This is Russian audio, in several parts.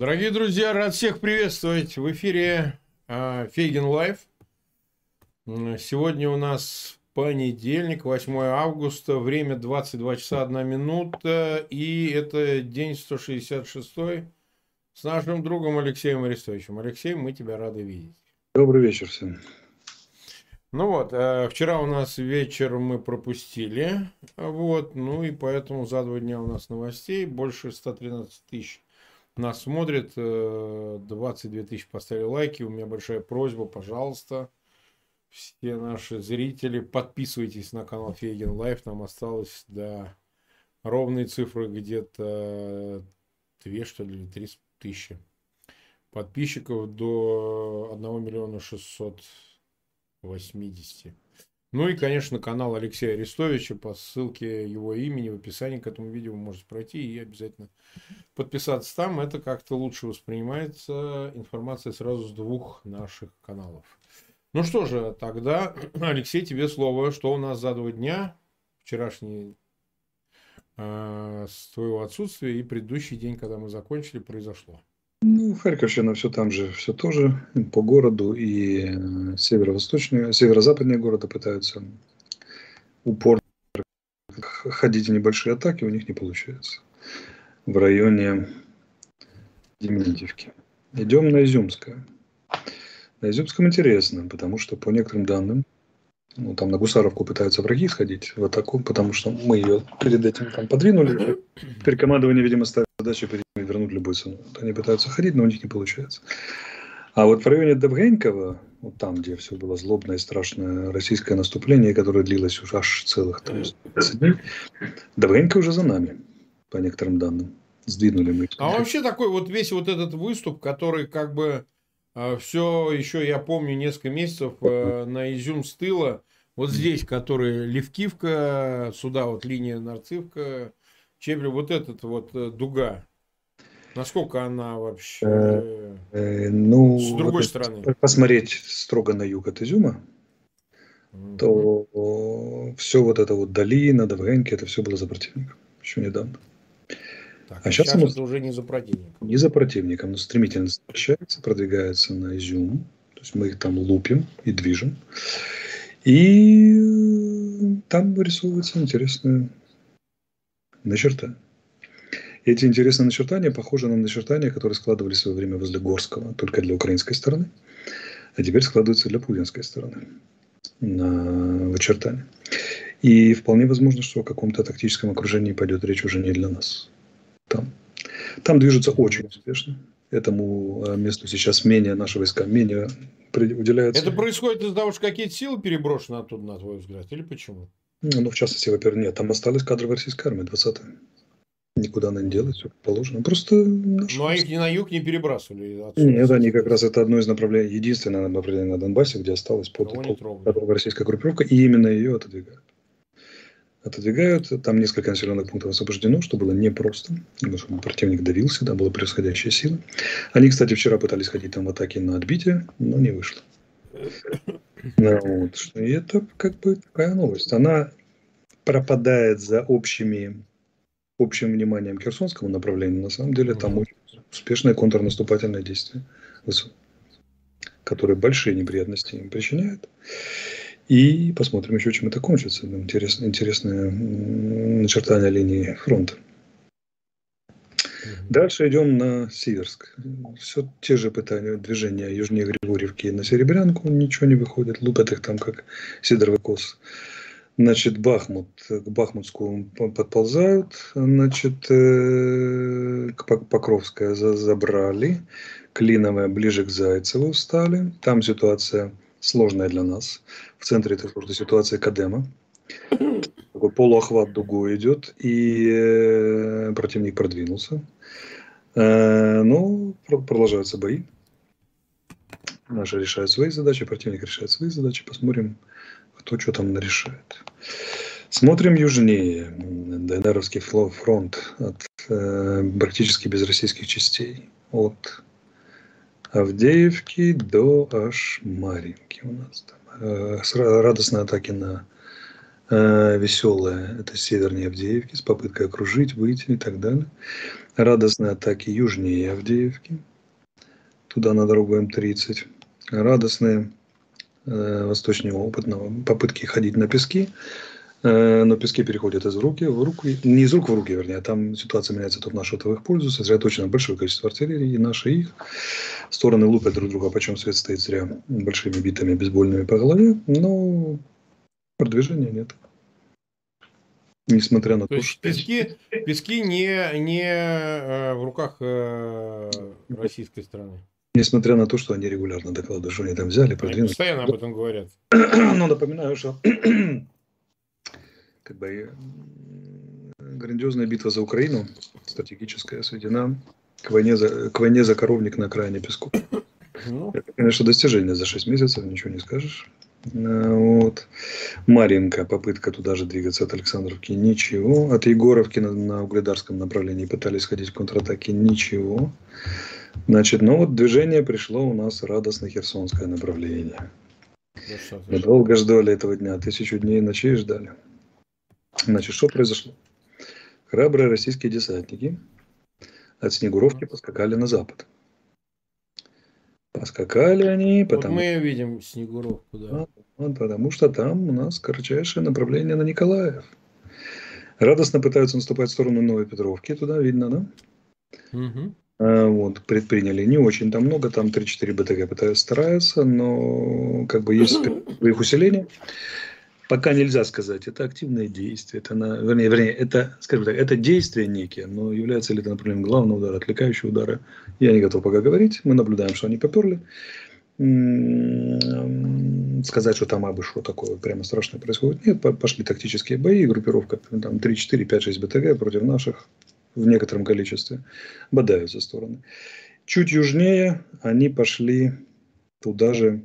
Дорогие друзья, рад всех приветствовать в эфире э, Фейгин Live. Сегодня у нас понедельник, 8 августа, время 22 часа 1 минута, и это день 166 с нашим другом Алексеем Арестовичем. Алексей, мы тебя рады видеть. Добрый вечер всем. Ну вот, э, вчера у нас вечер мы пропустили, вот, ну и поэтому за два дня у нас новостей, больше 113 тысяч нас смотрит, 22 э, тысячи поставили лайки. У меня большая просьба, пожалуйста, все наши зрители, подписывайтесь на канал Фейгин Live. Нам осталось до ровной цифры где-то 2, что ли, 3 тысячи подписчиков до 1 миллиона 680. Ну и, конечно, канал Алексея Арестовича по ссылке его имени в описании к этому видео вы можете пройти и обязательно подписаться там. Это как-то лучше воспринимается информация сразу с двух наших каналов. Ну что же, тогда, Алексей, тебе слово. Что у нас за два дня? Вчерашний э, с твоего отсутствия и предыдущий день, когда мы закончили, произошло. Ну, Харьковщина все там же, все тоже по городу и э, северо-восточные, северо-западные города пытаются упорно ходить в небольшие атаки, у них не получается. В районе Дементьевки. Идем на Изюмское. На Изюмском интересно, потому что по некоторым данным, ну, там на Гусаровку пытаются враги сходить в атаку, потому что мы ее перед этим там подвинули. Теперь командование, видимо, ставит задачу вернуть любой ценой. Вот они пытаются ходить, но у них не получается. А вот в районе Довгенького, вот там, где все было злобное и страшное российское наступление, которое длилось уже аж целых там, 20 дней, Довгенько уже за нами, по некоторым данным. Сдвинули мы. А вообще такой вот весь вот этот выступ, который как бы э, все еще, я помню, несколько месяцев э, на изюм с тыла, вот здесь, который Левкивка, сюда вот линия Нарцивка, Чебель, вот этот вот э, дуга, Насколько она вообще э, э, ну, с другой вот, стороны? Посмотреть строго на юг от Изюма, mm-hmm. то все вот это вот долина, Довгенки, это все было за противником еще недавно. Так, а, а сейчас, сейчас оно, это уже не за противником. Не за противником, но стремительно возвращается, продвигается на Изюм. То есть мы их там лупим и движем. И там вырисовывается интересная начерта. Эти интересные начертания похожи на начертания, которые складывались в свое время возле Горского, только для украинской стороны, а теперь складываются для путинской стороны на вычертание. И вполне возможно, что о каком-то тактическом окружении пойдет речь уже не для нас. Там, там движутся очень успешно. Этому э, месту сейчас менее наши войска менее уделяются. Это происходит из-за того, что какие-то силы переброшены оттуда, на твой взгляд, или почему? Ну, в частности, во-первых, нет. Там остались кадры российской армии 20 Никуда она не делает, все положено. Просто... Ну, а их ни на юг не перебрасывали? Отсюда. Нет, они как раз это одно из направлений, единственное направление на Донбассе, где осталось под, под российская группировка, и именно ее отодвигают. Отодвигают, там несколько населенных пунктов освобождено, что было непросто, потому что противник давился, да, была превосходящая сила. Они, кстати, вчера пытались ходить там в атаке на отбитие, но не вышло. Ну, вот. И это как бы такая новость. Она пропадает за общими общим вниманием к Херсонскому направлению, на самом деле там очень успешное контрнаступательное действие, которое большие неприятности им причиняет. И посмотрим еще, чем это кончится. Интересное, интересное начертание линии фронта. Дальше идем на Сиверск. Все те же пытания движения южнее Григорьевки на Серебрянку. Ничего не выходит. Лупят их там, как сидоровый кос. Значит, Бахмут, к Бахмутскому подползают, значит, э, к Покровская забрали, Клиновая ближе к Зайцеву стали. Там ситуация сложная для нас. В центре это просто ситуация Кадема. Такой полуохват дугой идет, и э, противник продвинулся. Э, но продолжаются бои. Наши решают свои задачи, противник решает свои задачи. Посмотрим, кто что там решает. Смотрим южнее. ДНРовский фронт от э, практически без российских частей. От Авдеевки до аж Маринки у нас там. Э, радостные атаки на Э, веселая – это севернее Авдеевки с попыткой окружить, выйти и так далее. Радостные атаки южнее Авдеевки. Туда на дорогу М-30. Радостные э, восточнее опытного попытки ходить на пески Э, но пески переходят из руки в руки, не из рук в руки, вернее, а там ситуация меняется то в нашу, то в их пользу, сосредоточено большое количество артиллерии, и наши, и их. Стороны лупят друг друга, почем свет стоит зря, большими битами бейсбольными по голове, но продвижения нет. Несмотря на то, то что... Пески, пески не, не э, в руках э, российской страны. Несмотря на то, что они регулярно докладывают, что они там взяли, продвинули. Они постоянно об этом говорят. Но напоминаю, что как бы грандиозная битва за Украину, стратегическая, сведена к войне за, к войне за коровник на окраине Песку. Ну. Это, конечно, достижение за 6 месяцев, ничего не скажешь. А, вот. Маринка, попытка туда же двигаться от Александровки, ничего. От Егоровки на, на Угледарском направлении пытались ходить в контратаке, ничего. Значит, ну вот движение пришло у нас радостно Херсонское направление. Мы долго ждали этого дня, тысячу дней и ночей ждали. Значит, что произошло? Храбрые российские десантники от Снегуровки поскакали на запад. Поскакали они, потому... Вот мы видим Снегуровку, да. Вот, потому что там у нас кратчайшее направление на Николаев. Радостно пытаются наступать в сторону Новой Петровки, туда видно, да? Угу. А, вот, предприняли не очень там много, там 3-4 БТГ пытаются стараются, но как бы есть их усиление пока нельзя сказать, это активное действие, это, на, вернее, вернее, это, скажем так, это действие некие, но является ли это направлением главного удара, отвлекающего удара, я не готов пока говорить, мы наблюдаем, что они поперли, сказать, что там абы что такое прямо страшное происходит, нет, пошли тактические бои, группировка, там 3, 4, 5, 6 БТГ против наших в некотором количестве, бодаются стороны. Чуть южнее они пошли туда же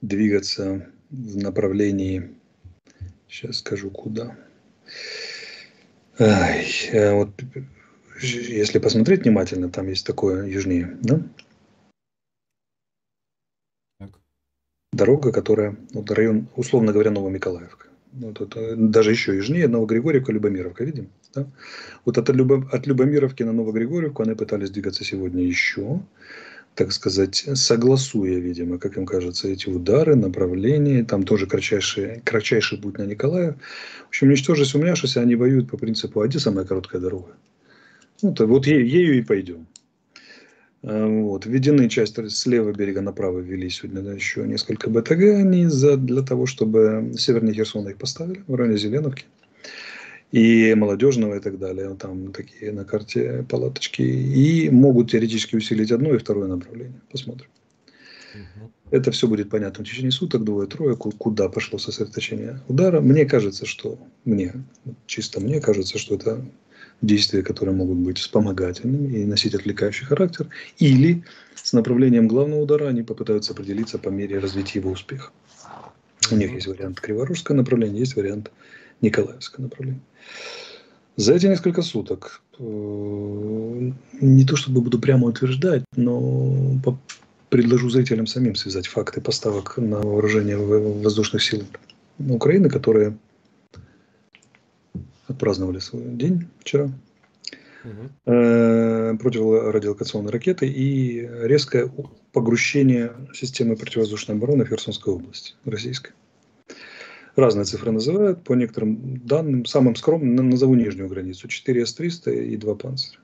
двигаться в направлении, сейчас скажу куда. Ай, э, вот, если посмотреть внимательно, там есть такое южнее, да? Так. Дорога, которая, вот район, условно говоря, Новомиколаевка. Вот это, даже еще южнее, Новогригорьевка, Любомировка, видим? Да? Вот от, от Любомировки на Новогригорьевку они пытались двигаться сегодня еще так сказать, согласуя, видимо, как им кажется, эти удары, направления, там тоже кратчайший, кратчайший путь на Николаев. В общем, ничтоже умняшись, они воюют по принципу, где самая короткая дорога? Ну, то вот е- ею и пойдем. А, вот. Введены часть с левого берега направо ввели сегодня да, еще несколько БТГ они за, для того, чтобы севернее Херсона их поставили в районе Зеленовки и молодежного и так далее. Там такие на карте палаточки. И могут теоретически усилить одно и второе направление. Посмотрим. Угу. Это все будет понятно в течение суток, двое-трое, куда пошло сосредоточение удара. Мне кажется, что мне, чисто мне кажется, что это действия, которые могут быть вспомогательными и носить отвлекающий характер, или с направлением главного удара они попытаются определиться по мере развития его успеха. У них есть вариант Криворужское направление, есть вариант Николаевское направление. За эти несколько суток, э, не то чтобы буду прямо утверждать, но предложу зрителям самим связать факты поставок на вооружение воздушных сил Украины, которые отпраздновали свой день вчера угу. э, противорадиолокационной ракеты и резкое погрущение системы противовоздушной обороны в Херсонской области, российской. Разные цифры называют. По некоторым данным, самым скромным назову нижнюю границу. 4 С-300 и 2 Панциря.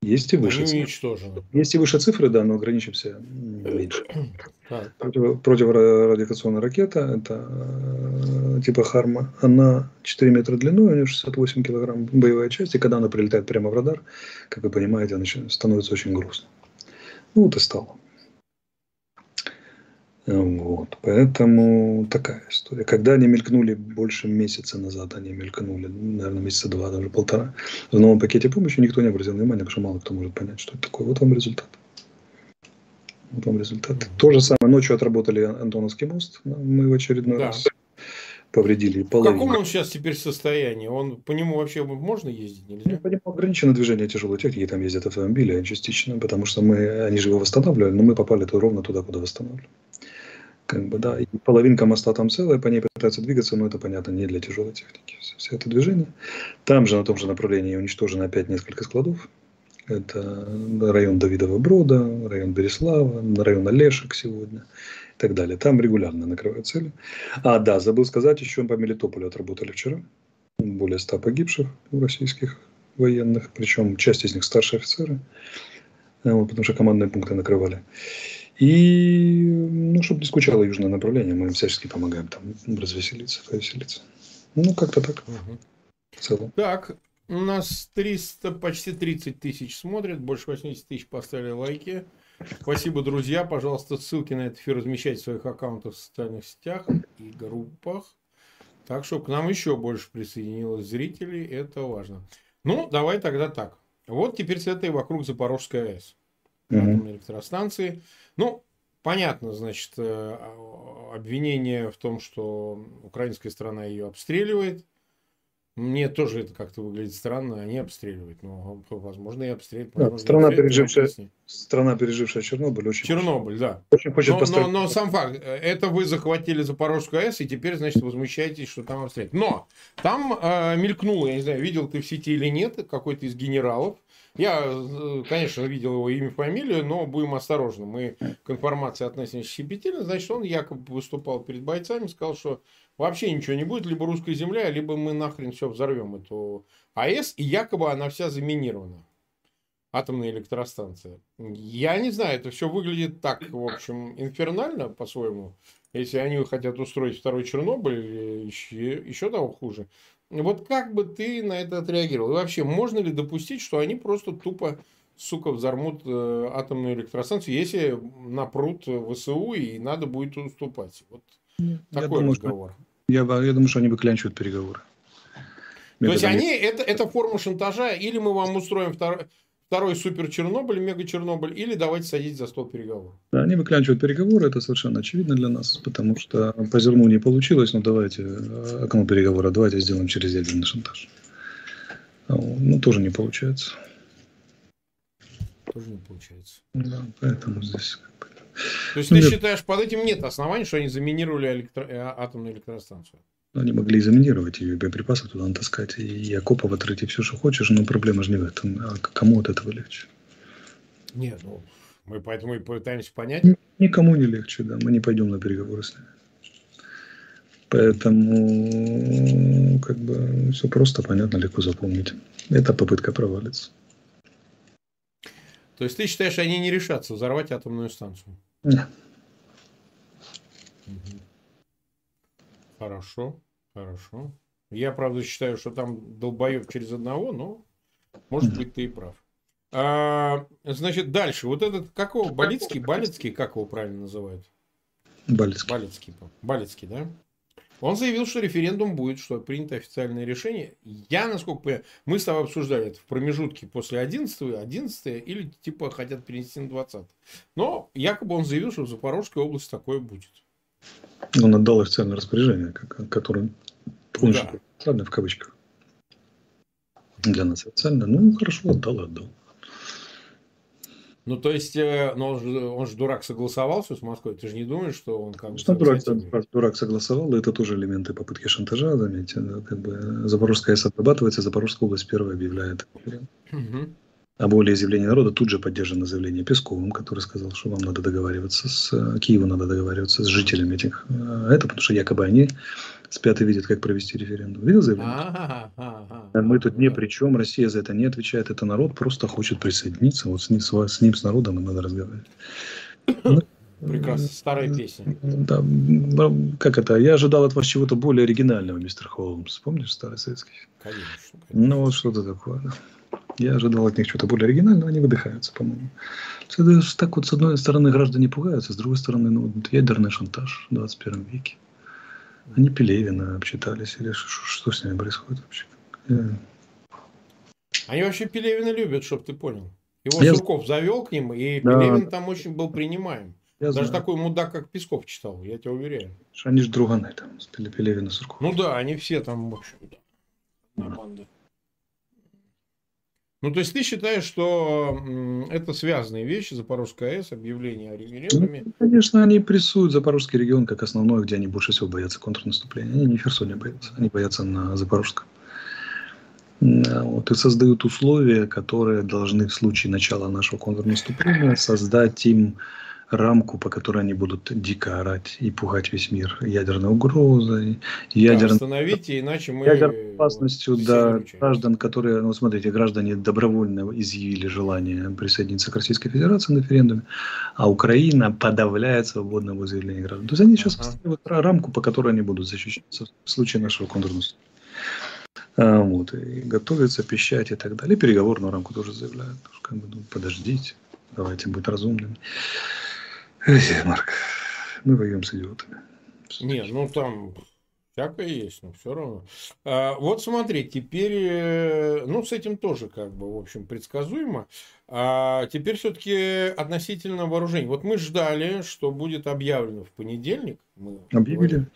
Есть и выше цифры. Есть и выше цифры, да, но ограничимся меньше. Против, противорадиационная ракета, это э, типа Харма, она 4 метра длиной, у нее 68 килограмм боевая часть, и когда она прилетает прямо в радар, как вы понимаете, она становится очень грустно. Ну вот и стало. Вот, поэтому такая история. Когда они мелькнули больше месяца назад, они мелькнули, наверное, месяца два, даже полтора, в новом пакете помощи никто не обратил внимания, потому что мало кто может понять, что это такое. Вот вам результат. Вот вам результат. То же самое ночью отработали Антоновский мост. Мы в очередной да. раз повредили половину. В каком он сейчас теперь состоянии? Он по нему вообще можно ездить нельзя? Ну, по нему ограничено движение тяжелой техники, там ездят автомобили частично, потому что мы, они же его восстанавливали, но мы попали то ровно туда, куда восстанавливали. Как бы, да, и половинка моста там целая, по ней пытаются двигаться, но это, понятно, не для тяжелой техники. Все, это движение. Там же, на том же направлении, уничтожено опять несколько складов. Это район Давидова Брода, район Береслава, район Олешек сегодня и так далее. Там регулярно накрывают цели. А, да, забыл сказать, еще по Мелитополю отработали вчера. Более 100 погибших российских военных, причем часть из них старшие офицеры, вот, потому что командные пункты накрывали. И, ну, чтобы не скучало южное направление, мы им всячески помогаем там развеселиться, повеселиться. Ну, как-то так. Угу. В целом. Так, у нас 300, почти 30 тысяч смотрят, больше 80 тысяч поставили лайки. Спасибо, друзья. Пожалуйста, ссылки на этот эфир размещайте в своих аккаунтах в социальных сетях и группах. Так, чтобы к нам еще больше присоединилось зрителей, это важно. Ну, давай тогда так. Вот теперь с этой вокруг Запорожской АЭС. Атомной электростанции. Ну, понятно, значит, э, обвинение в том, что украинская страна ее обстреливает. Мне тоже это как-то выглядит странно, они обстреливают. Но, возможно, и обстреливают. Да, страна, пережившая, страна, пережившая Чернобыль, очень Чернобыль, да. Очень хочет но, но, но сам факт, это вы захватили Запорожскую АЭС, и теперь, значит, возмущаетесь, что там обстреливают. Но там э, мелькнуло, я не знаю, видел ты в сети или нет, какой-то из генералов, я, э, конечно, видел его имя, фамилию, но будем осторожны. Мы к информации относимся щепетильно. Значит, он якобы выступал перед бойцами, сказал, что вообще ничего не будет, либо русская земля, либо мы нахрен все взорвем эту АЭС, и якобы она вся заминирована. Атомная электростанция. Я не знаю, это все выглядит так, в общем, инфернально по-своему. Если они хотят устроить второй Чернобыль, еще, еще того хуже. Вот как бы ты на это отреагировал? И вообще, можно ли допустить, что они просто тупо, сука, взорвут э, атомную электростанцию, если напрут ВСУ и надо будет уступать? Вот я такой думаю, разговор. Что, я, я думаю, что они выклянчивают переговоры. То есть они, это, это форма шантажа, или мы вам устроим второй, второй супер Чернобыль, мега Чернобыль, или давайте садить за стол переговоров. Да, они выклянчивают переговоры, это совершенно очевидно для нас, потому что по зерну не получилось, но давайте э, окно переговора, давайте сделаем через ядерный шантаж. А, ну, тоже не получается. Тоже не получается. Да, поэтому здесь... То есть, ты считаешь, под этим нет оснований, что они заминировали электро... Э, атомную электростанцию? Они могли заминировать ее, боеприпасы туда натаскать, и окопов отрыть, и все, что хочешь, но проблема же не в этом. А кому от этого легче? Нет, ну, мы поэтому и пытаемся понять. Никому не легче, да. Мы не пойдем на переговоры с ними. Поэтому, как бы, все просто, понятно, легко запомнить. Эта попытка провалится. То есть ты считаешь, они не решатся взорвать атомную станцию? Угу. Хорошо. Хорошо. Я, правда, считаю, что там долбоеб через одного, но может быть ты и прав. А, значит, дальше. Вот этот, какого? Балицкий? Балицкий, как его правильно называют? Балицкий. Балицкий, Балицкий, да? Он заявил, что референдум будет, что принято официальное решение. Я, насколько понимаю, мы с тобой обсуждали это в промежутке после 11 11 или типа хотят перенести на 20 Но якобы он заявил, что в Запорожской области такое будет. Он отдал официальное распоряжение, которое полностью да. в кавычках. Для нас официально. Ну, хорошо, отдал и отдал. Ну, то есть, э, но он же, он же дурак согласовался с Москвой. Ты же не думаешь, что он как бы... Что дурак, дурак согласовал, это тоже элементы попытки шантажа, заметьте. Как бы Запорожская АЭС отрабатывается, Запорожская область первая объявляет. Угу. А более изъявление народа тут же поддержано заявление Песковым, который сказал, что вам надо договариваться с э, Киеву, надо договариваться с жителями этих. Э, это потому что якобы они спят и видят, как провести референдум. Видел заявление? Мы тут ни при чем, Россия за это не отвечает, это народ просто хочет присоединиться, вот с ним, с, ним, с народом и надо разговаривать. Ну, Прекрасно, старая песня. Да, как это? Я ожидал от вас чего-то более оригинального, мистер Холмс. Помнишь старый советский? Конечно. конечно. Ну, вот что-то такое, да. Я ожидал от них чего-то более оригинального, они выдыхаются, по-моему. Так вот, с одной стороны, граждане пугаются, с другой стороны, ну, ядерный шантаж в 21 веке. Они Пелевина обчитались, или что, что с ними происходит вообще? Они вообще Пелевина любят, чтобы ты понял. Его я... Сурков завел к ним, и да. Пелевин там очень был принимаем. Я Даже знаю. такой мудак, как Песков читал, я тебя уверяю. Они же друганы там, Пелевина Сурков. Ну да, они все там, в общем, да. На банде. Ну, то есть ты считаешь, что это связанные вещи, Запорожская АЭС, объявление о референдуме? Ну, конечно, они прессуют Запорожский регион как основной, где они больше всего боятся контрнаступления. Они не в Херсоне боятся, они боятся на Запорожском. Вот, и создают условия, которые должны в случае начала нашего контрнаступления создать им рамку, по которой они будут дико орать и пугать весь мир ядерной угрозой, ядерной... Да, остановите, иначе мы... Ядерной опасностью, да, граждан, которые, ну, смотрите, граждане добровольно изъявили желание присоединиться к Российской Федерации на референдуме, а Украина подавляет свободное возъявление граждан. То есть они сейчас ага. рамку, по которой они будут защищаться в случае нашего контрнаступления. А, вот, и готовятся пищать и так далее. И переговорную рамку тоже заявляют. Как бы, ну, подождите, давайте быть разумными. Эх, Марк, мы воюем с идиотами. Не, ну там всякое есть, но все равно. А, вот смотри, теперь, э, ну, с этим тоже как бы, в общем, предсказуемо. А теперь все-таки относительно вооружений. Вот мы ждали, что будет объявлено в понедельник. Мы объявили. Говорили.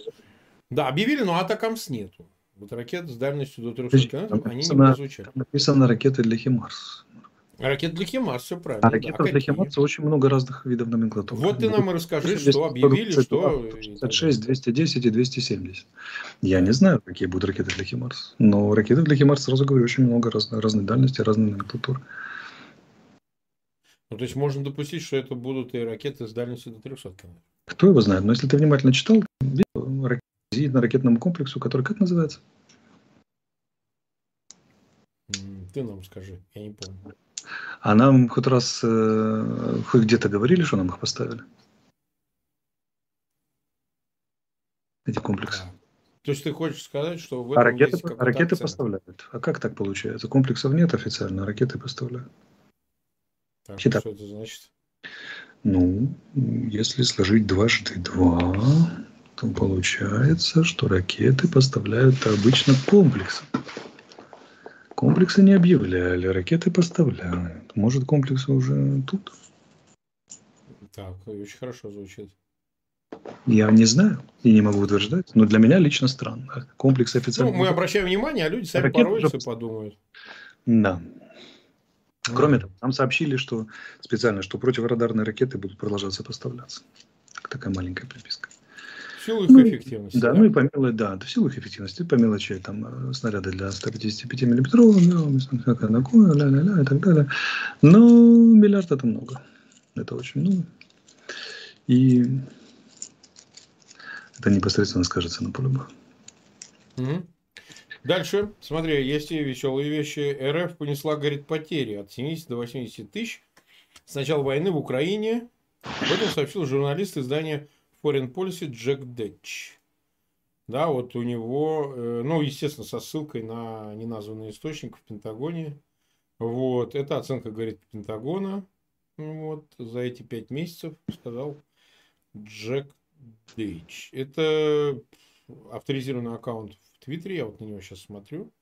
Да, объявили, но атакамс нету. Вот ракеты с дальностью до 300 километров, они не прозвучали. Написано ракеты для Химарс. Ракет для Химарс, все правильно. А ракет да. для Химарс очень много разных видов номенклатуры. Вот ты нам и расскажи, 200, что объявили, 200, что... 66, 210 и 270. Я не знаю, какие будут ракеты для Химарс. Но ракеты для Химарс, сразу говорю, очень много разной, разной дальности, разной номенклатуры. Ну, то есть можно допустить, что это будут и ракеты с дальностью до 300 километров. Кто его знает? Но если ты внимательно читал, видел ракеты зенитно-ракетному комплексу, который как называется? Ты нам скажи, я не помню. А нам хоть раз э, хоть где-то говорили, что нам их поставили? Эти комплексы. Да. То есть ты хочешь сказать, что в а этом а ракеты, есть ракеты поставляют. А как так получается? Комплексов нет официально, а ракеты поставляют. Так, Итак, что это значит? Ну, если сложить дважды два, то получается, что ракеты поставляют обычно комплексы. Комплексы не объявляли, ракеты поставляют. Может, комплексы уже тут? Так, очень хорошо звучит. Я не знаю и не могу утверждать, но для меня лично странно. Комплекс официально... Ну, мы обращаем внимание, а люди сами Ракеты пороются уже... и подумают. Да. Кроме того, нам сообщили, что специально, что противорадарные ракеты будут продолжаться поставляться. Такая маленькая приписка силу их ну, эффективности. Да, да, ну и по мелочи, да, в силу их эффективности, по мелочи, там, э, снаряды для 155 миллиметровых, да, всякое такое, ля-ля-ля и так далее. Но миллиард это много. Это очень много. И это непосредственно скажется на. Угу. Дальше, смотри, есть и веселые вещи. РФ понесла, говорит, потери от 70 до 80 тысяч с начала войны в Украине. Об этом сообщил журналист издания Foreign Policy Джек Дэтч. Да, вот у него, э, ну, естественно, со ссылкой на неназванный источник в Пентагоне. Вот, это оценка, говорит, Пентагона. Вот, за эти пять месяцев, сказал Джек Дэтч. Это авторизированный аккаунт в Твиттере, я вот на него сейчас смотрю.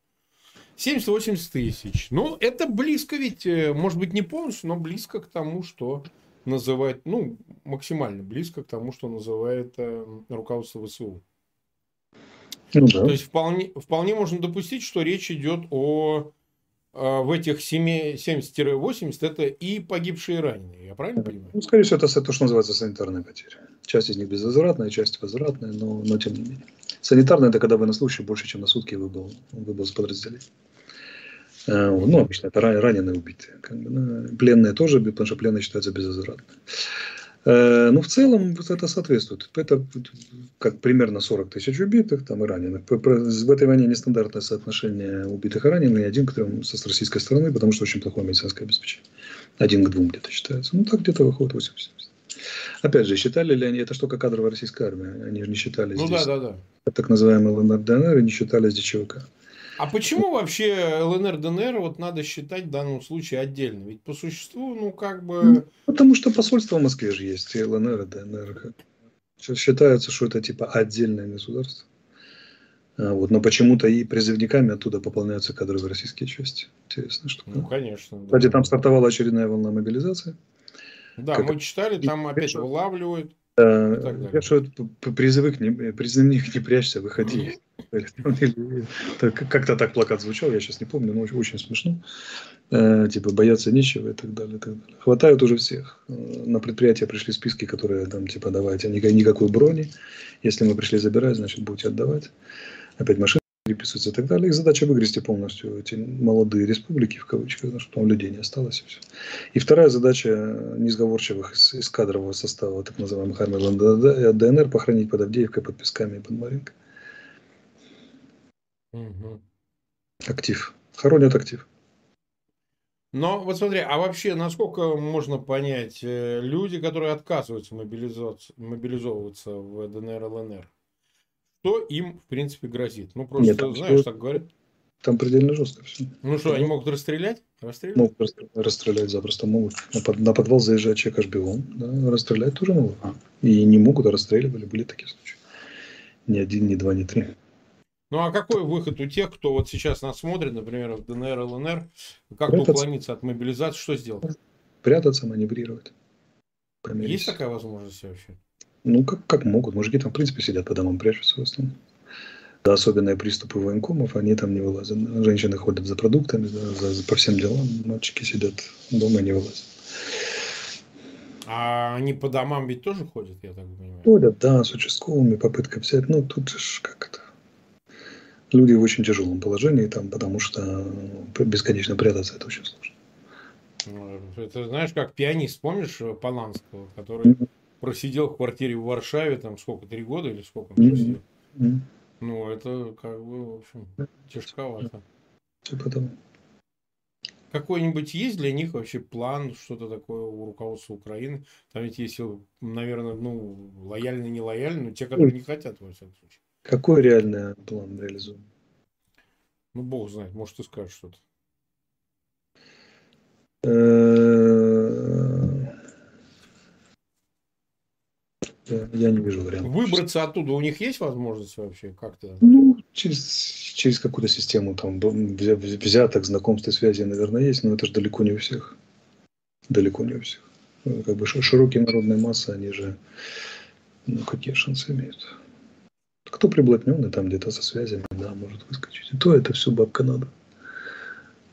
70-80 тысяч. Ну, это близко ведь, э, может быть, не полностью, но близко к тому, что называет, ну, максимально близко к тому, что называет э, руководство ВСУ. Ну, да. То есть вполне, вполне можно допустить, что речь идет о э, в этих 70-80 это и погибшие и раненые. Я правильно понимаю? Ну, скорее всего, это то, что называется санитарные потери. Часть из них безвозвратная, часть возвратная, но, но тем не менее. Санитарная – это когда военнослужащий больше, чем на сутки выбыл, выбыл с подразделения. Э, ну, обычно это раненые, убитые. Как бы, пленные тоже, потому что пленные считаются безвозвратными. Э, ну, в целом вот это соответствует. Это как примерно 40 тысяч убитых там, и раненых. В этой войне нестандартное соотношение убитых и раненых. И один к трем с российской стороны, потому что очень плохое медицинское обеспечение. Один к двум где-то считается. Ну, так где-то выходит 80. Опять же, считали ли они, это что как кадровая российская армия, они же не считали ну, здесь. Да, да, да. Так называемый ЛНР, ДНР, и не считали здесь ЧВК. А почему вообще ЛНР, ДНР вот надо считать в данном случае отдельно? Ведь по существу, ну как бы... Ну, потому что посольство в Москве же есть, и ЛНР, и ДНР. Сейчас считается, что это типа отдельное государство. А, вот, но почему-то и призывниками оттуда пополняются кадровые российские части. Интересно, что. Ну, конечно. Да. Кстати, там стартовала очередная волна мобилизации. Да, как мы читали, там опять вылавливают. Я что призывник не, призывник не прячься, выходи. Как-то так плакат звучал, я сейчас не помню, но очень, очень смешно. Э, типа бояться нечего и так далее, и так далее. Хватает уже всех. Э, на предприятие пришли списки, которые там типа давайте никакой брони. Если мы пришли забирать, значит будете отдавать. Опять машины переписываются и так далее. Их задача выгрести полностью эти молодые республики, в кавычках, потому что там людей не осталось. И, все. и вторая задача несговорчивых из, из кадрового состава, так называемых армий ДНР, похоронить под Авдеевкой, под Песками и под Маринкой. Угу. Актив. Хоронят актив. Но вот смотри, а вообще насколько можно понять э, люди, которые отказываются мобилизоваться, мобилизовываться в ДНР, ЛНР, что им, в принципе, грозит? Ну, просто, Нет, знаешь, так говорят. Там предельно жестко все. Ну что, они могут расстрелять? расстрелять? Могут расстрелять запросто могут. На, под, на подвал заезжает человек аж бегом. Да, расстрелять тоже могут. И не могут, а расстреливали. Были такие случаи. Ни один, ни два, ни три. Ну а какой выход у тех, кто вот сейчас нас смотрит, например, в ДНР, ЛНР, как-то уклониться от мобилизации, что сделать? Прятаться, маневрировать. Есть такая возможность вообще? Ну, как, как могут. Мужики там, в принципе, сидят по домам, прячутся в основном. Да, особенные приступы военкомов, они там не вылазят. Женщины ходят за продуктами, за, за, по всем делам. Мальчики сидят дома и не вылазят. А они по домам ведь тоже ходят, я так понимаю? Ходят, да, с участковыми, попытка взять. Ну, тут же как это люди в очень тяжелом положении там, потому что ну, бесконечно прятаться это очень сложно. Ну, это знаешь, как пианист, помнишь э, Поланского, который. Просидел в квартире в Варшаве там сколько, три года или сколько он просидел? Mm-hmm. Ну, это как бы, в общем, тяжковато. Типа того. Какой-нибудь есть для них вообще план, что-то такое у руководства Украины? Там ведь есть, наверное, ну, лояльные, не лояльные, но те, которые не хотят, во всяком случае. Какой реальный план реализуем? Ну, бог знает, может, ты скажешь что-то. Я не вижу вариантов. Выбраться оттуда у них есть возможность вообще как-то? Ну, через, через какую-то систему там взяток, знакомств и связи, наверное, есть, но это же далеко не у всех. Далеко не у всех. Ну, как бы широкие народные массы, они же, ну, какие шансы имеют? Кто приблотненный там где-то со связями, да, может выскочить. И то это все бабка надо.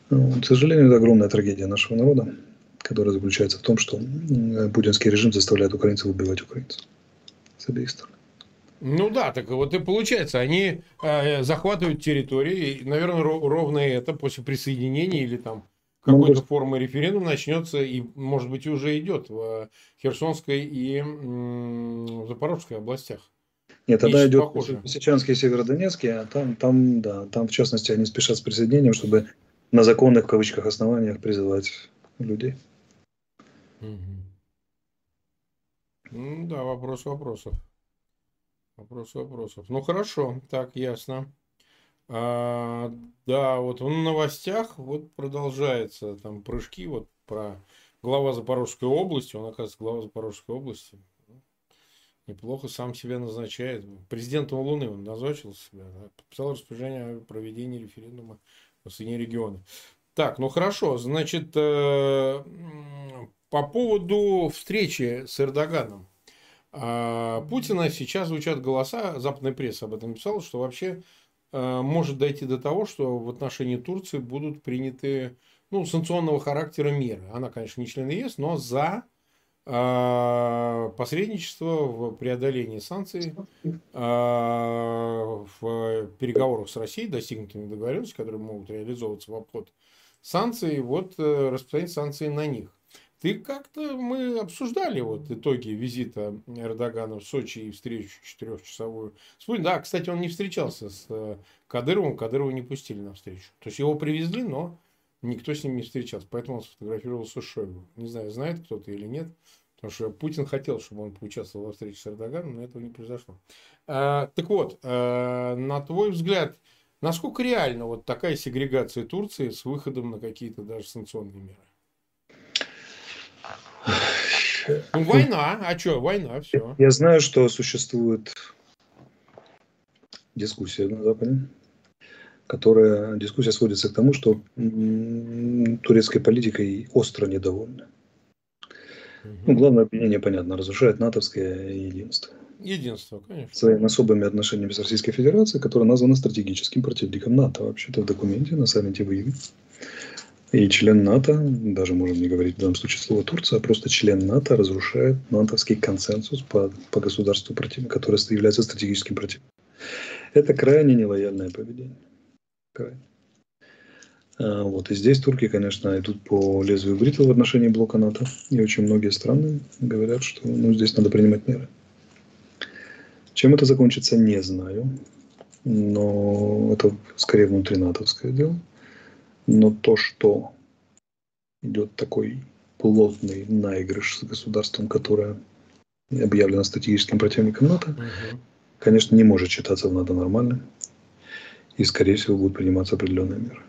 Ну, к сожалению, это огромная трагедия нашего народа, которая заключается в том, что путинский режим заставляет украинцев убивать украинцев с обеих сторон. Ну да, так вот и получается, они э, захватывают территории, и, наверное, ровно это после присоединения или там какой-то ну, формы референдум начнется, и, может быть, уже идет в Херсонской и м- Запорожской областях. Нет, тогда идет Лисичанский и Северодонецкий, а там, там, да, там, в частности, они спешат с присоединением, чтобы на законных, в кавычках, основаниях призывать людей. Ну, да, вопрос вопросов. Вопрос вопросов. Ну, хорошо, так, ясно. А, да, вот в новостях вот продолжается там прыжки вот про глава Запорожской области, он, оказывается, глава Запорожской области, неплохо сам себя назначает. Президентом Луны он назначил себя, подписал распоряжение о проведении референдума в Соединенные регионы. Так, ну хорошо, значит, э, по поводу встречи с Эрдоганом. А, Путина сейчас звучат голоса, западная пресса об этом написала, что вообще э, может дойти до того, что в отношении Турции будут приняты ну, санкционного характера меры. Она, конечно, не член ЕС, но за а, посредничество в преодолении санкций а, в переговорах с Россией, достигнутыми договоренности, которые могут реализовываться в обход санкций, вот э, распространить санкции на них. Ты как-то, мы обсуждали вот итоги визита Эрдогана в Сочи и встречу четырехчасовую. Да, кстати, он не встречался с э, Кадыровым, Кадырова не пустили на встречу. То есть его привезли, но никто с ним не встречался. Поэтому он сфотографировался с Шойгу. Не знаю, знает кто-то или нет. Потому что Путин хотел, чтобы он поучаствовал во встрече с Эрдоганом, но этого не произошло. А, так вот, а, на твой взгляд, насколько реально вот такая сегрегация Турции с выходом на какие-то даже санкционные меры? Ну, война, а что, война, все. Я знаю, что существует дискуссия на Западе, которая дискуссия сводится к тому, что турецкой политикой остро недовольны. Ну, главное обвинение, понятно, разрушает натовское единство. Единство, конечно. Своими особыми отношениями с Российской Федерацией, которая названа стратегическим противником НАТО, вообще-то в документе на саммите в Июне. И член НАТО, даже можно не говорить в данном случае слово Турция, а просто член НАТО разрушает натовский консенсус по, по государству противника, которое является стратегическим противником. Это крайне нелояльное поведение. Крайне. А, вот. И здесь турки, конечно, идут по лезвию бритвы в отношении блока НАТО. И очень многие страны говорят, что ну, здесь надо принимать меры. Чем это закончится, не знаю. Но это скорее внутринатовское дело. Но то, что идет такой плотный наигрыш с государством, которое объявлено стратегическим противником НАТО, угу. конечно, не может считаться в НАТО нормальным. И, скорее всего, будут приниматься определенные меры.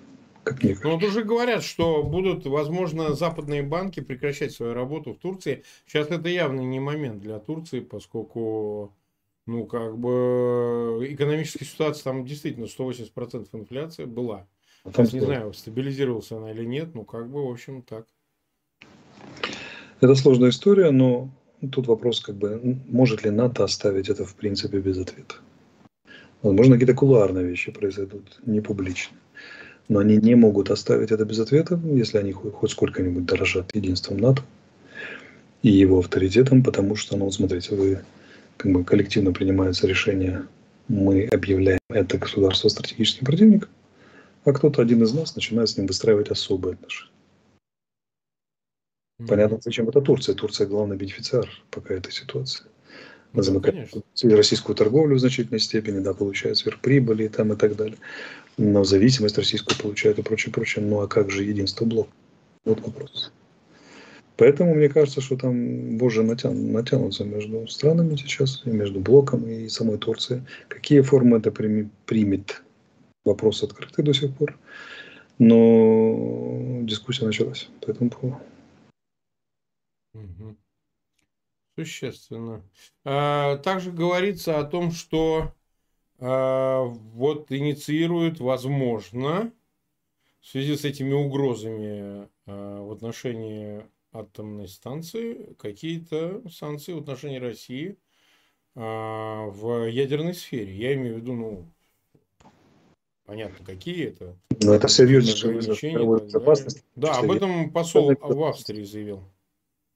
Как мне кажется. Ну, вот уже говорят, что будут, возможно, западные банки прекращать свою работу в Турции. Сейчас это явно не момент для Турции, поскольку ну, как бы экономическая ситуация там действительно 180% инфляция была. Сейчас не знаю, стабилизировалась она или нет, ну как бы, в общем, так. Это сложная история, но тут вопрос, как бы, может ли НАТО оставить это, в принципе, без ответа. Возможно, какие-то кулуарные вещи произойдут, не публично. Но они не могут оставить это без ответа, если они хоть сколько-нибудь дорожат единством НАТО и его авторитетом, потому что, ну, смотрите, вы как бы коллективно принимается решение, мы объявляем это государство стратегическим противником, а кто-то один из нас начинает с ним выстраивать особые отношения. Mm-hmm. Понятно, зачем это Турция. Турция главный бенефициар пока этой ситуации. Она ну, замыкает конечно. российскую торговлю в значительной степени, да, получает сверхприбыли там и так далее. Но зависимость российскую получает и прочее, прочее. Ну а как же единство блока? Вот вопрос. Поэтому мне кажется, что там боже натян, натянутся между странами сейчас, и между блоком и самой Турцией. Какие формы это примет, вопрос открытый до сих пор. Но дискуссия началась по этому поводу. Существенно. А, также говорится о том, что а, вот инициируют, возможно, в связи с этими угрозами а, в отношении атомной станции какие-то санкции в отношении России а, в ядерной сфере. Я имею в виду, ну, понятно, какие это. Но ну, это серьезно безопасность. Да, об этом посол в Австрии заявил.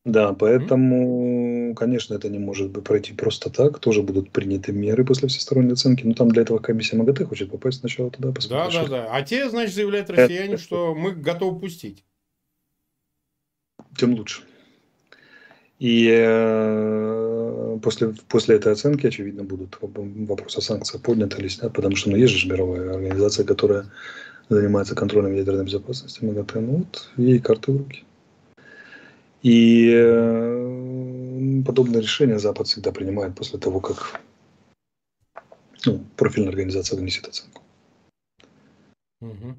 Да, поэтому, mm-hmm. конечно, это не может быть пройти просто так. Тоже будут приняты меры после всесторонней оценки. Но там для этого комиссия МАГАТЭ хочет попасть сначала туда, посмотреть. Да, да, да. А те, значит, заявляют россияне, что мы готовы пустить тем лучше. И э, после, после этой оценки, очевидно, будут вопросы о санкциях подняты или снят, потому что ну, есть же мировая организация, которая занимается контролем ядерной безопасности МАГАТЭ. Ну вот, ей карты в руки. И э, подобные решения Запад всегда принимает после того, как ну, профильная организация вынесет оценку. Угу.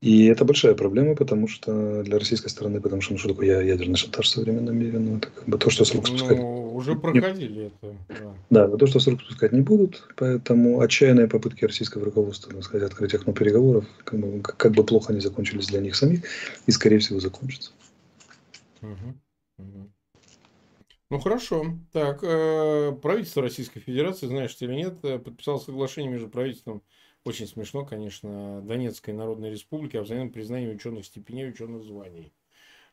И это большая проблема, потому что для российской стороны, потому что ну, что такое ядерный шантаж в современном мире, ну это как бы то, что с рук ну, спускать. Ну, уже проходили не... это. Да. да, то, что с рук спускать не будут, поэтому отчаянные попытки российского руководства, так сказать, открыть окно переговоров, как бы, как бы плохо они закончились для них самих, и скорее всего закончатся. Угу. Угу. Ну хорошо. Так, э, правительство Российской Федерации, знаешь ты или нет, э, подписало соглашение между правительством очень смешно, конечно, Донецкой Народной Республики о взаимном признании ученых степеней, ученых званий.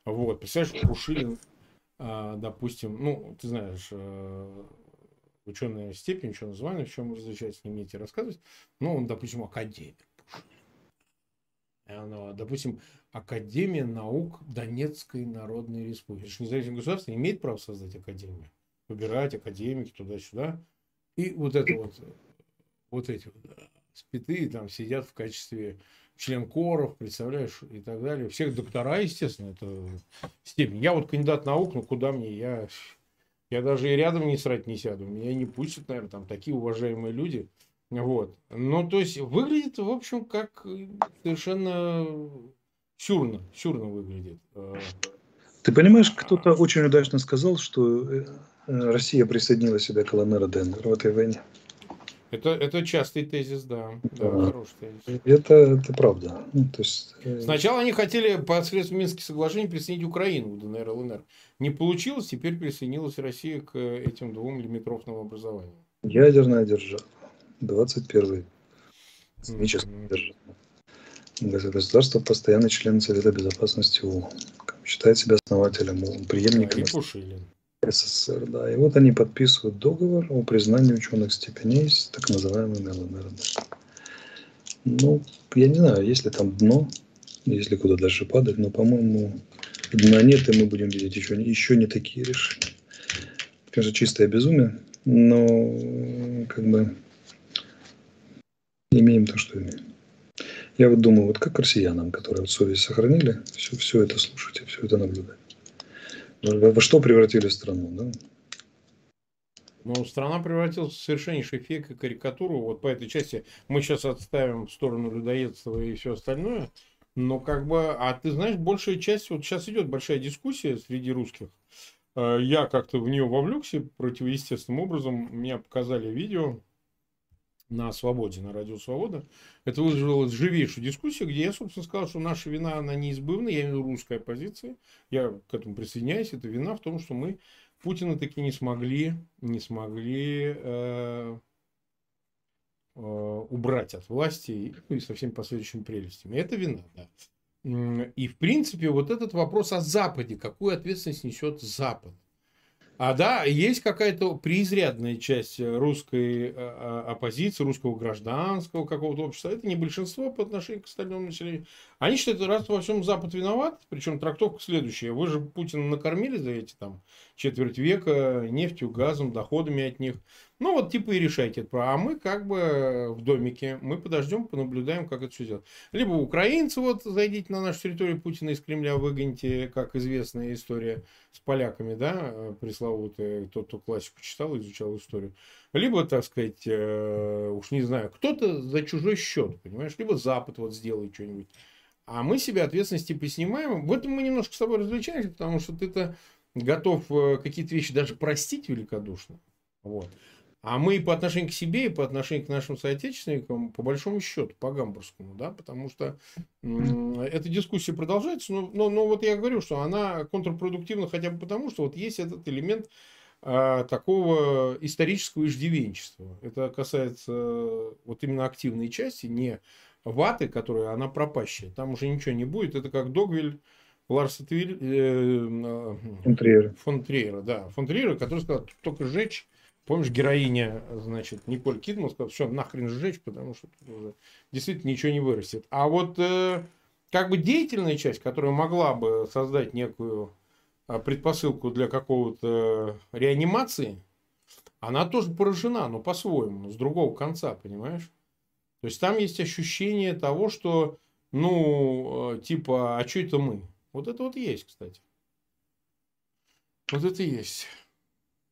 Вот, представляешь, Пушилин, а, допустим, ну, ты знаешь, э, ученая степень, ученое звание, в чем различается, не мне рассказывать, ну, он, допустим, академик. Допустим, Академия наук Донецкой Народной Республики. Это же независимое государство имеет право создать академию. Выбирать академики туда-сюда. И вот это вот, вот эти вот спиты там сидят в качестве член коров, представляешь, и так далее. Всех доктора, естественно, это степень. Я вот кандидат наук, ну куда мне, я, я даже и рядом не срать не сяду. Меня не пустят, наверное, там такие уважаемые люди. Вот. Ну, то есть, выглядит, в общем, как совершенно сюрно, сюрно выглядит. Ты понимаешь, кто-то очень удачно сказал, что э, Россия присоединила себя к ЛНР ДНР в этой войне. Это, это частый тезис, да. да хороший тезис. Это, это правда. Ну, то есть... Э, Сначала они хотели посредством Минских соглашений присоединить Украину к ДНР, ЛНР. Не получилось, теперь присоединилась Россия к этим двум лимитрофным Государство постоянный член Совета Безопасности ООН. Считает себя основателем преемником СССР. Да. И вот они подписывают договор о признании ученых степеней с так называемыми ЛНР. Ну, я не знаю, есть ли там дно, если куда дальше падать, но, по-моему, дна нет, и мы будем видеть еще, еще не такие решения. Конечно, чистое безумие, но как бы имеем то, что имеем. Я вот думаю, вот как россиянам, которые вот совесть сохранили, все, все это слушать и все это наблюдать. Во, во что превратили страну, да? Ну, страна превратилась в совершеннейший фейк и карикатуру. Вот по этой части мы сейчас отставим в сторону людоедства и все остальное. Но как бы, а ты знаешь, большая часть, вот сейчас идет большая дискуссия среди русских. Э, я как-то в нее вовлекся противоестественным образом. Меня показали видео, на «Свободе», на радио «Свобода». Это вызвало живейшую дискуссию, где я, собственно, сказал, что наша вина, она неизбывна, я имею русская оппозиция, я к этому присоединяюсь, это вина в том, что мы Путина таки не смогли, не смогли э, э, убрать от власти ну, и со всеми последующими прелестями. Это вина, да. И, в принципе, вот этот вопрос о Западе, какую ответственность несет Запад. А да, есть какая-то преизрядная часть русской э, э, оппозиции, русского гражданского какого-то общества. Это не большинство по отношению к остальному населению. Они считают, раз во всем Запад виноват, причем трактовка следующая. Вы же Путина накормили за эти там четверть века нефтью, газом, доходами от них. Ну, вот типа и решайте это. А мы как бы в домике, мы подождем, понаблюдаем, как это все делать. Либо украинцы, вот зайдите на нашу территорию, Путина из Кремля выгоните, как известная история с поляками, да, пресловутая, тот, кто классику читал, изучал историю. Либо, так сказать, э, уж не знаю, кто-то за чужой счет, понимаешь, либо Запад вот сделает что-нибудь. А мы себе ответственности поснимаем. В этом мы немножко с тобой различаемся, потому что ты-то готов э, какие-то вещи даже простить великодушно. Вот. А мы и по отношению к себе, и по отношению к нашим соотечественникам, по большому счету, по гамбургскому, да, потому что эта дискуссия продолжается, но, но, но вот я говорю, что она контрпродуктивна хотя бы потому, что вот есть этот элемент а, такого исторического иждивенчества. Это касается вот именно активной части, не ваты, которая, она пропащая. Там уже ничего не будет. Это как Догвиль Ларса Твиль, э, фон Триера. Фон Триера, да. Фон Триера, который сказал, только сжечь Помнишь, героиня, значит, Николь Кидман сказала, что нахрен сжечь, потому что действительно ничего не вырастет. А вот э, как бы деятельная часть, которая могла бы создать некую э, предпосылку для какого-то реанимации, она тоже поражена, но по-своему, с другого конца, понимаешь? То есть там есть ощущение того, что, ну, э, типа, а что это мы? Вот это вот есть, кстати. Вот это есть.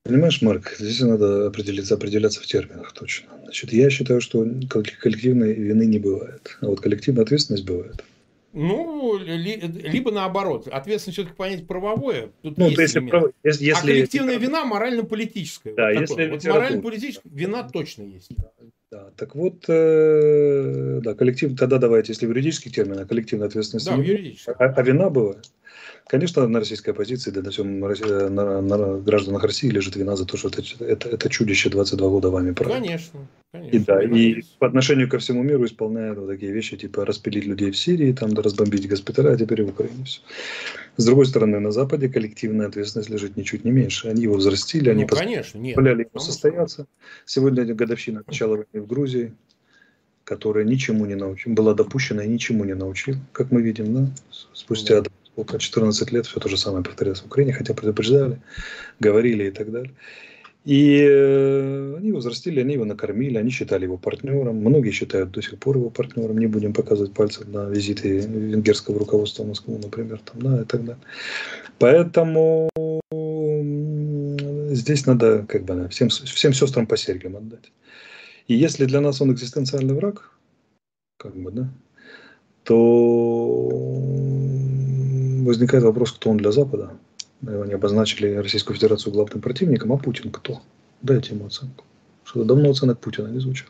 Понимаешь, Марк, здесь надо определиться, определяться в терминах точно. Значит, я считаю, что коллективной вины не бывает, а вот коллективная ответственность бывает. Ну, ли, либо наоборот. Ответственность все-таки понять правовое. Тут ну, есть если, прав... если, а коллективная если... вина морально-политическая. Да, вот если вот морально-политическая вина точно есть. Да, да. так вот, э, да, коллектив, тогда давайте, если в юридических терминах, коллективная ответственность. Да, в юридических. А, а вина бывает. Конечно, на российской оппозиции, да на всем на, на, на гражданах России лежит вина за то, что это, это, это чудище 22 года вами правильно. Конечно. конечно и да, и по отношению ко всему миру исполняют вот такие вещи, типа распилить людей в Сирии, там, да, разбомбить госпиталя, а теперь и в Украине все. С другой стороны, на Западе коллективная ответственность лежит ничуть не меньше. Они его взрастили, они ну, конечно, нет, позволяли ему состояться. Сегодня годовщина начала войны в Грузии, которая ничему не научила, была допущена и ничему не научила, как мы видим, да, спустя да около 14 лет все то же самое повторяется в Украине, хотя предупреждали, говорили и так далее. И э, они его взрастили, они его накормили, они считали его партнером. Многие считают до сих пор его партнером. Не будем показывать пальцем на визиты венгерского руководства в Москву, например, там, да, и так далее. Поэтому здесь надо как бы всем, всем сестрам по серьгам отдать. И если для нас он экзистенциальный враг, как бы, да, то возникает вопрос, кто он для Запада. Они обозначили Российскую Федерацию главным противником, а Путин кто? Дайте ему оценку. Что-то давно оценок Путина не звучит.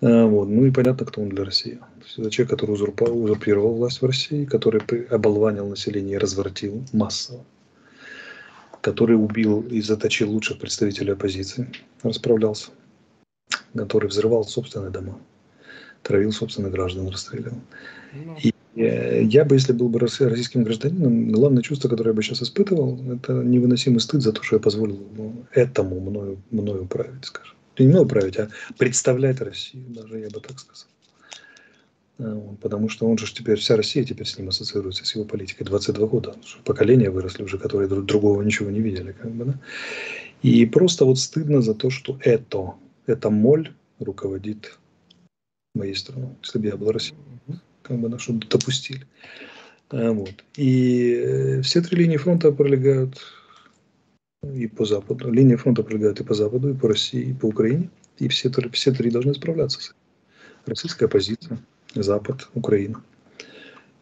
А, вот. Ну и понятно, кто он для России. это человек, который узурпировал власть в России, который оболванил население и развратил массово, который убил и заточил лучших представителей оппозиции, расправлялся, который взрывал собственные дома, травил собственных граждан, расстреливал. Ну. И я бы, если был бы российским гражданином, главное чувство, которое я бы сейчас испытывал, это невыносимый стыд за то, что я позволил этому мною, мною править, скажем. Не мною править, а представлять Россию, даже я бы так сказал. А, потому что он же теперь, вся Россия теперь с ним ассоциируется, с его политикой. 22 года. Поколения выросли уже, которые друг другого ничего не видели. Как бы, да? И просто вот стыдно за то, что это, это моль руководит моей страной. Если бы я был Россией, как бы, на что допустили. А, вот. И э, все три линии фронта пролегают и по Западу. Линии фронта пролегают и по Западу, и по России, и по Украине. И все, все три должны справляться с этим. Российская оппозиция, Запад, Украина.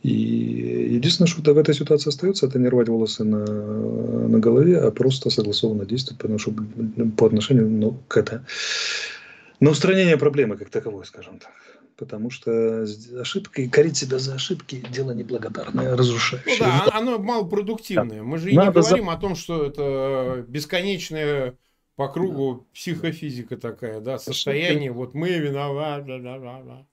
И единственное, что в этой ситуации остается, это не рвать волосы на, на голове, а просто согласованно действовать, потому что по отношению ну, к это, на устранение проблемы как таковой, скажем так. Потому что ошибки, корить себя за ошибки – дело неблагодарное, разрушающее. Ну да, оно малопродуктивное. Мы же и не говорим за... о том, что это бесконечное по кругу психофизика такая, да, состояние, вот мы виноваты, да, да, да.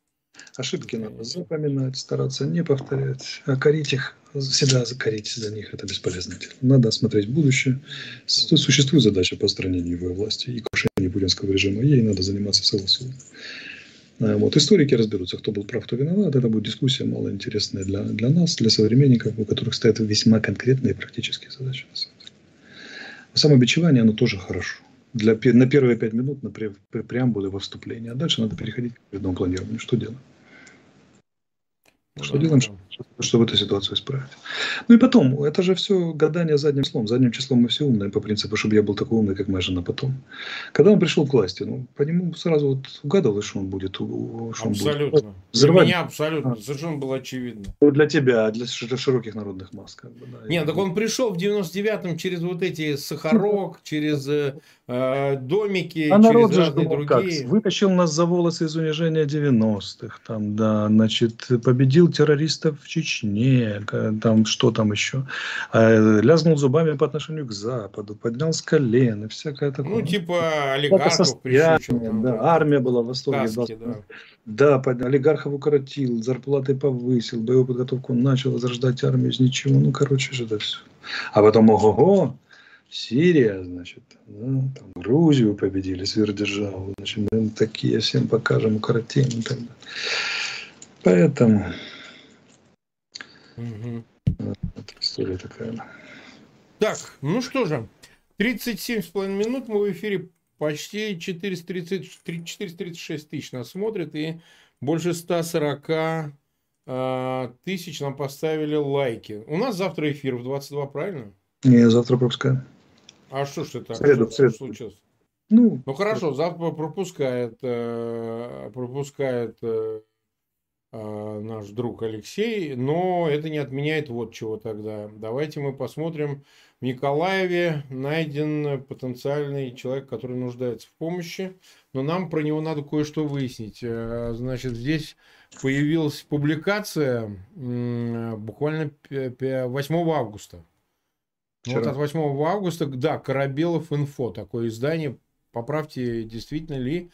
Ошибки надо запоминать, стараться не повторять, а корить их, себя закорить за них, это бесполезно. Надо смотреть будущее. Существует задача по устранению его власти и крушению путинского режима, ей надо заниматься согласованно. А вот. Историки разберутся, кто был прав, кто виноват. Это будет дискуссия малоинтересная для, для нас, для современников, у которых стоят весьма конкретные практические задачи. Самобичевание, оно тоже хорошо для, на первые пять минут на пре, преамбулы во вступлении, а дальше надо переходить к предному планированию. Что делаем? Что делаем, чтобы эту ситуацию исправить? Ну и потом, это же все гадание задним числом. Задним числом мы все умные по принципу, чтобы я был такой умный, как моя жена потом. Когда он пришел к власти, ну, по нему сразу вот угадывалось, что он будет. Что абсолютно. Он будет взрывать. Для меня абсолютно. А. Совершенно было очевидно. Ну, для тебя, для широких народных масс. Как бы, да. Нет, так он пришел в 99-м через вот эти Сахарок, через э, э, домики, а через народ разные думал, другие. Как? Вытащил нас за волосы из унижения 90-х. Там, да, значит, победил террористов в Чечне, там что там еще, а, лязнул зубами по отношению к Западу, поднял с колен и всякое такое. Ну, типа олигархов прищучил. Да, армия была в восторге. Каски, да. Да, олигархов укоротил, зарплаты повысил, боевую подготовку начал возрождать армию из ничего. Ну, короче, же это все. А потом, ого-го, Сирия, значит, да, там Грузию победили, сверхдержаву, значит, мы такие всем покажем, укоротим и так далее. Поэтому Угу. история такая. Так, ну что же, 37,5 минут мы в эфире почти 430, 436 тысяч нас смотрят и больше 140 э, а, тысяч нам поставили лайки. У нас завтра эфир в 22, правильно? Не, завтра пропускаю. А что ж это? Среду, что, среду. случилось? Ну, ну хорошо, завтра пропускает, э, пропускает э, а, наш друг Алексей, но это не отменяет вот чего тогда. Давайте мы посмотрим. В Николаеве найден потенциальный человек, который нуждается в помощи, но нам про него надо кое-что выяснить. Э, значит, здесь появилась публикация буквально 8 августа. Вчера. Вот от 8 августа, да, Корабелов инфо, такое издание. Поправьте, действительно ли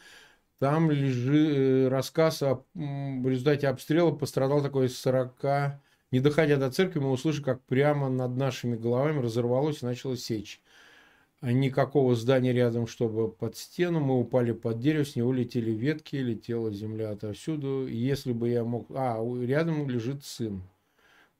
там лежит э, рассказ о в результате обстрела пострадал такой из 40... Не доходя до церкви, мы услышали, как прямо над нашими головами разорвалось и начало сечь. А никакого здания рядом, чтобы под стену. Мы упали под дерево, с него летели ветки, летела земля отовсюду. Если бы я мог... А, рядом лежит сын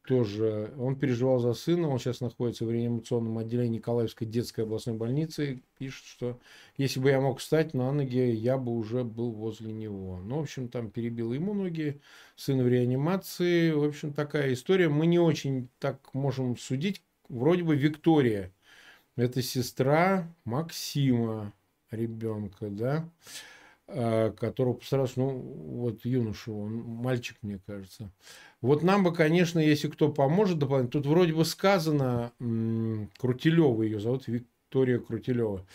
тоже, он переживал за сына, он сейчас находится в реанимационном отделении Николаевской детской областной больницы, пишет, что если бы я мог встать на ноги, я бы уже был возле него. Ну, в общем, там перебил ему ноги, сын в реанимации, в общем, такая история. Мы не очень так можем судить, вроде бы Виктория, это сестра Максима, ребенка, да, которого постарался, ну, вот юношу, он мальчик, мне кажется. Вот нам бы, конечно, если кто поможет дополнительно, тут вроде бы сказано, Крутилева ее зовут, Виктория Крутилева.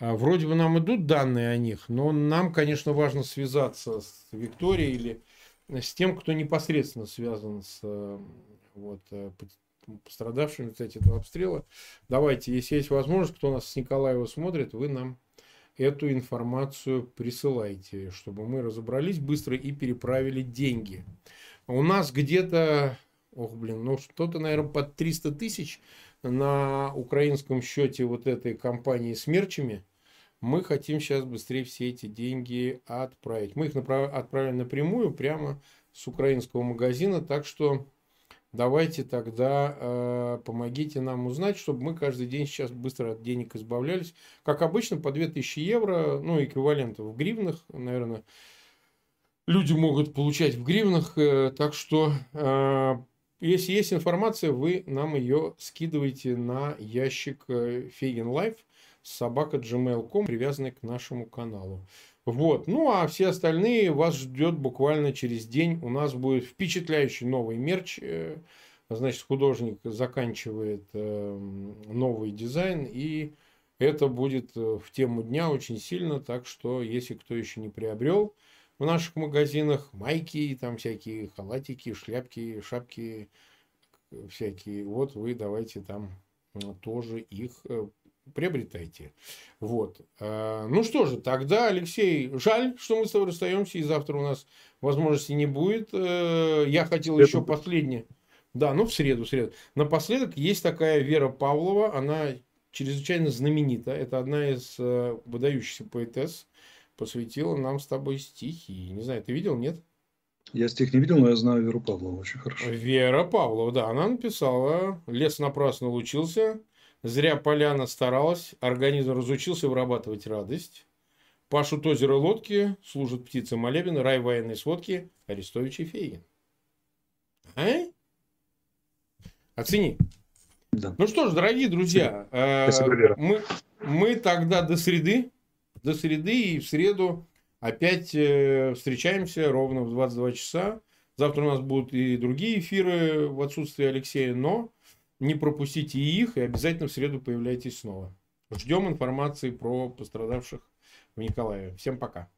А вроде бы нам идут данные о них, но нам, конечно, важно связаться с Викторией или с тем, кто непосредственно связан с вот, э, пострадавшими, кстати, этого обстрела. Давайте, если есть возможность, кто нас с Николаева смотрит, вы нам эту информацию присылайте, чтобы мы разобрались быстро и переправили деньги. У нас где-то, ох, блин, ну что-то, наверное, под 300 тысяч на украинском счете вот этой компании с мерчами. Мы хотим сейчас быстрее все эти деньги отправить. Мы их направ... отправим напрямую прямо с украинского магазина, так что давайте тогда э, помогите нам узнать, чтобы мы каждый день сейчас быстро от денег избавлялись. Как обычно, по 2000 евро, ну, эквивалентов в гривнах, наверное, люди могут получать в гривнах. Э, так что, э, если есть информация, вы нам ее скидывайте на ящик Фейгин Live собака gmail.com, привязанный к нашему каналу. Вот. Ну, а все остальные вас ждет буквально через день. У нас будет впечатляющий новый мерч. Э, значит, художник заканчивает э, новый дизайн. И это будет э, в тему дня очень сильно. Так что, если кто еще не приобрел в наших магазинах, майки, там всякие халатики, шляпки, шапки всякие, вот вы давайте там тоже их приобретайте. Вот. А, ну что же, тогда, Алексей, жаль, что мы с тобой расстаемся, и завтра у нас возможности не будет. Э, я хотел еще последнее. Да, ну в среду, в среду. Напоследок есть такая Вера Павлова, она чрезвычайно знаменита. Это одна из э, выдающихся поэтесс. Посвятила нам с тобой стихи. Не знаю, ты видел, нет? Я стих не видел, но я знаю Веру Павлову очень хорошо. Вера Павлова, да. Она написала «Лес напрасно лучился, Зря поляна старалась, организм разучился вырабатывать радость. Пашут озеро лодки, служат птицы молебен, рай военной сводки, Арестович и Фейгин. А? Оцени. Да. Ну что ж, дорогие друзья, Спасибо, э, мы, мы тогда до среды, до среды и в среду опять э, встречаемся ровно в 22 часа. Завтра у нас будут и другие эфиры в отсутствие Алексея, но не пропустите и их, и обязательно в среду появляйтесь снова. Ждем информации про пострадавших в Николаеве. Всем пока.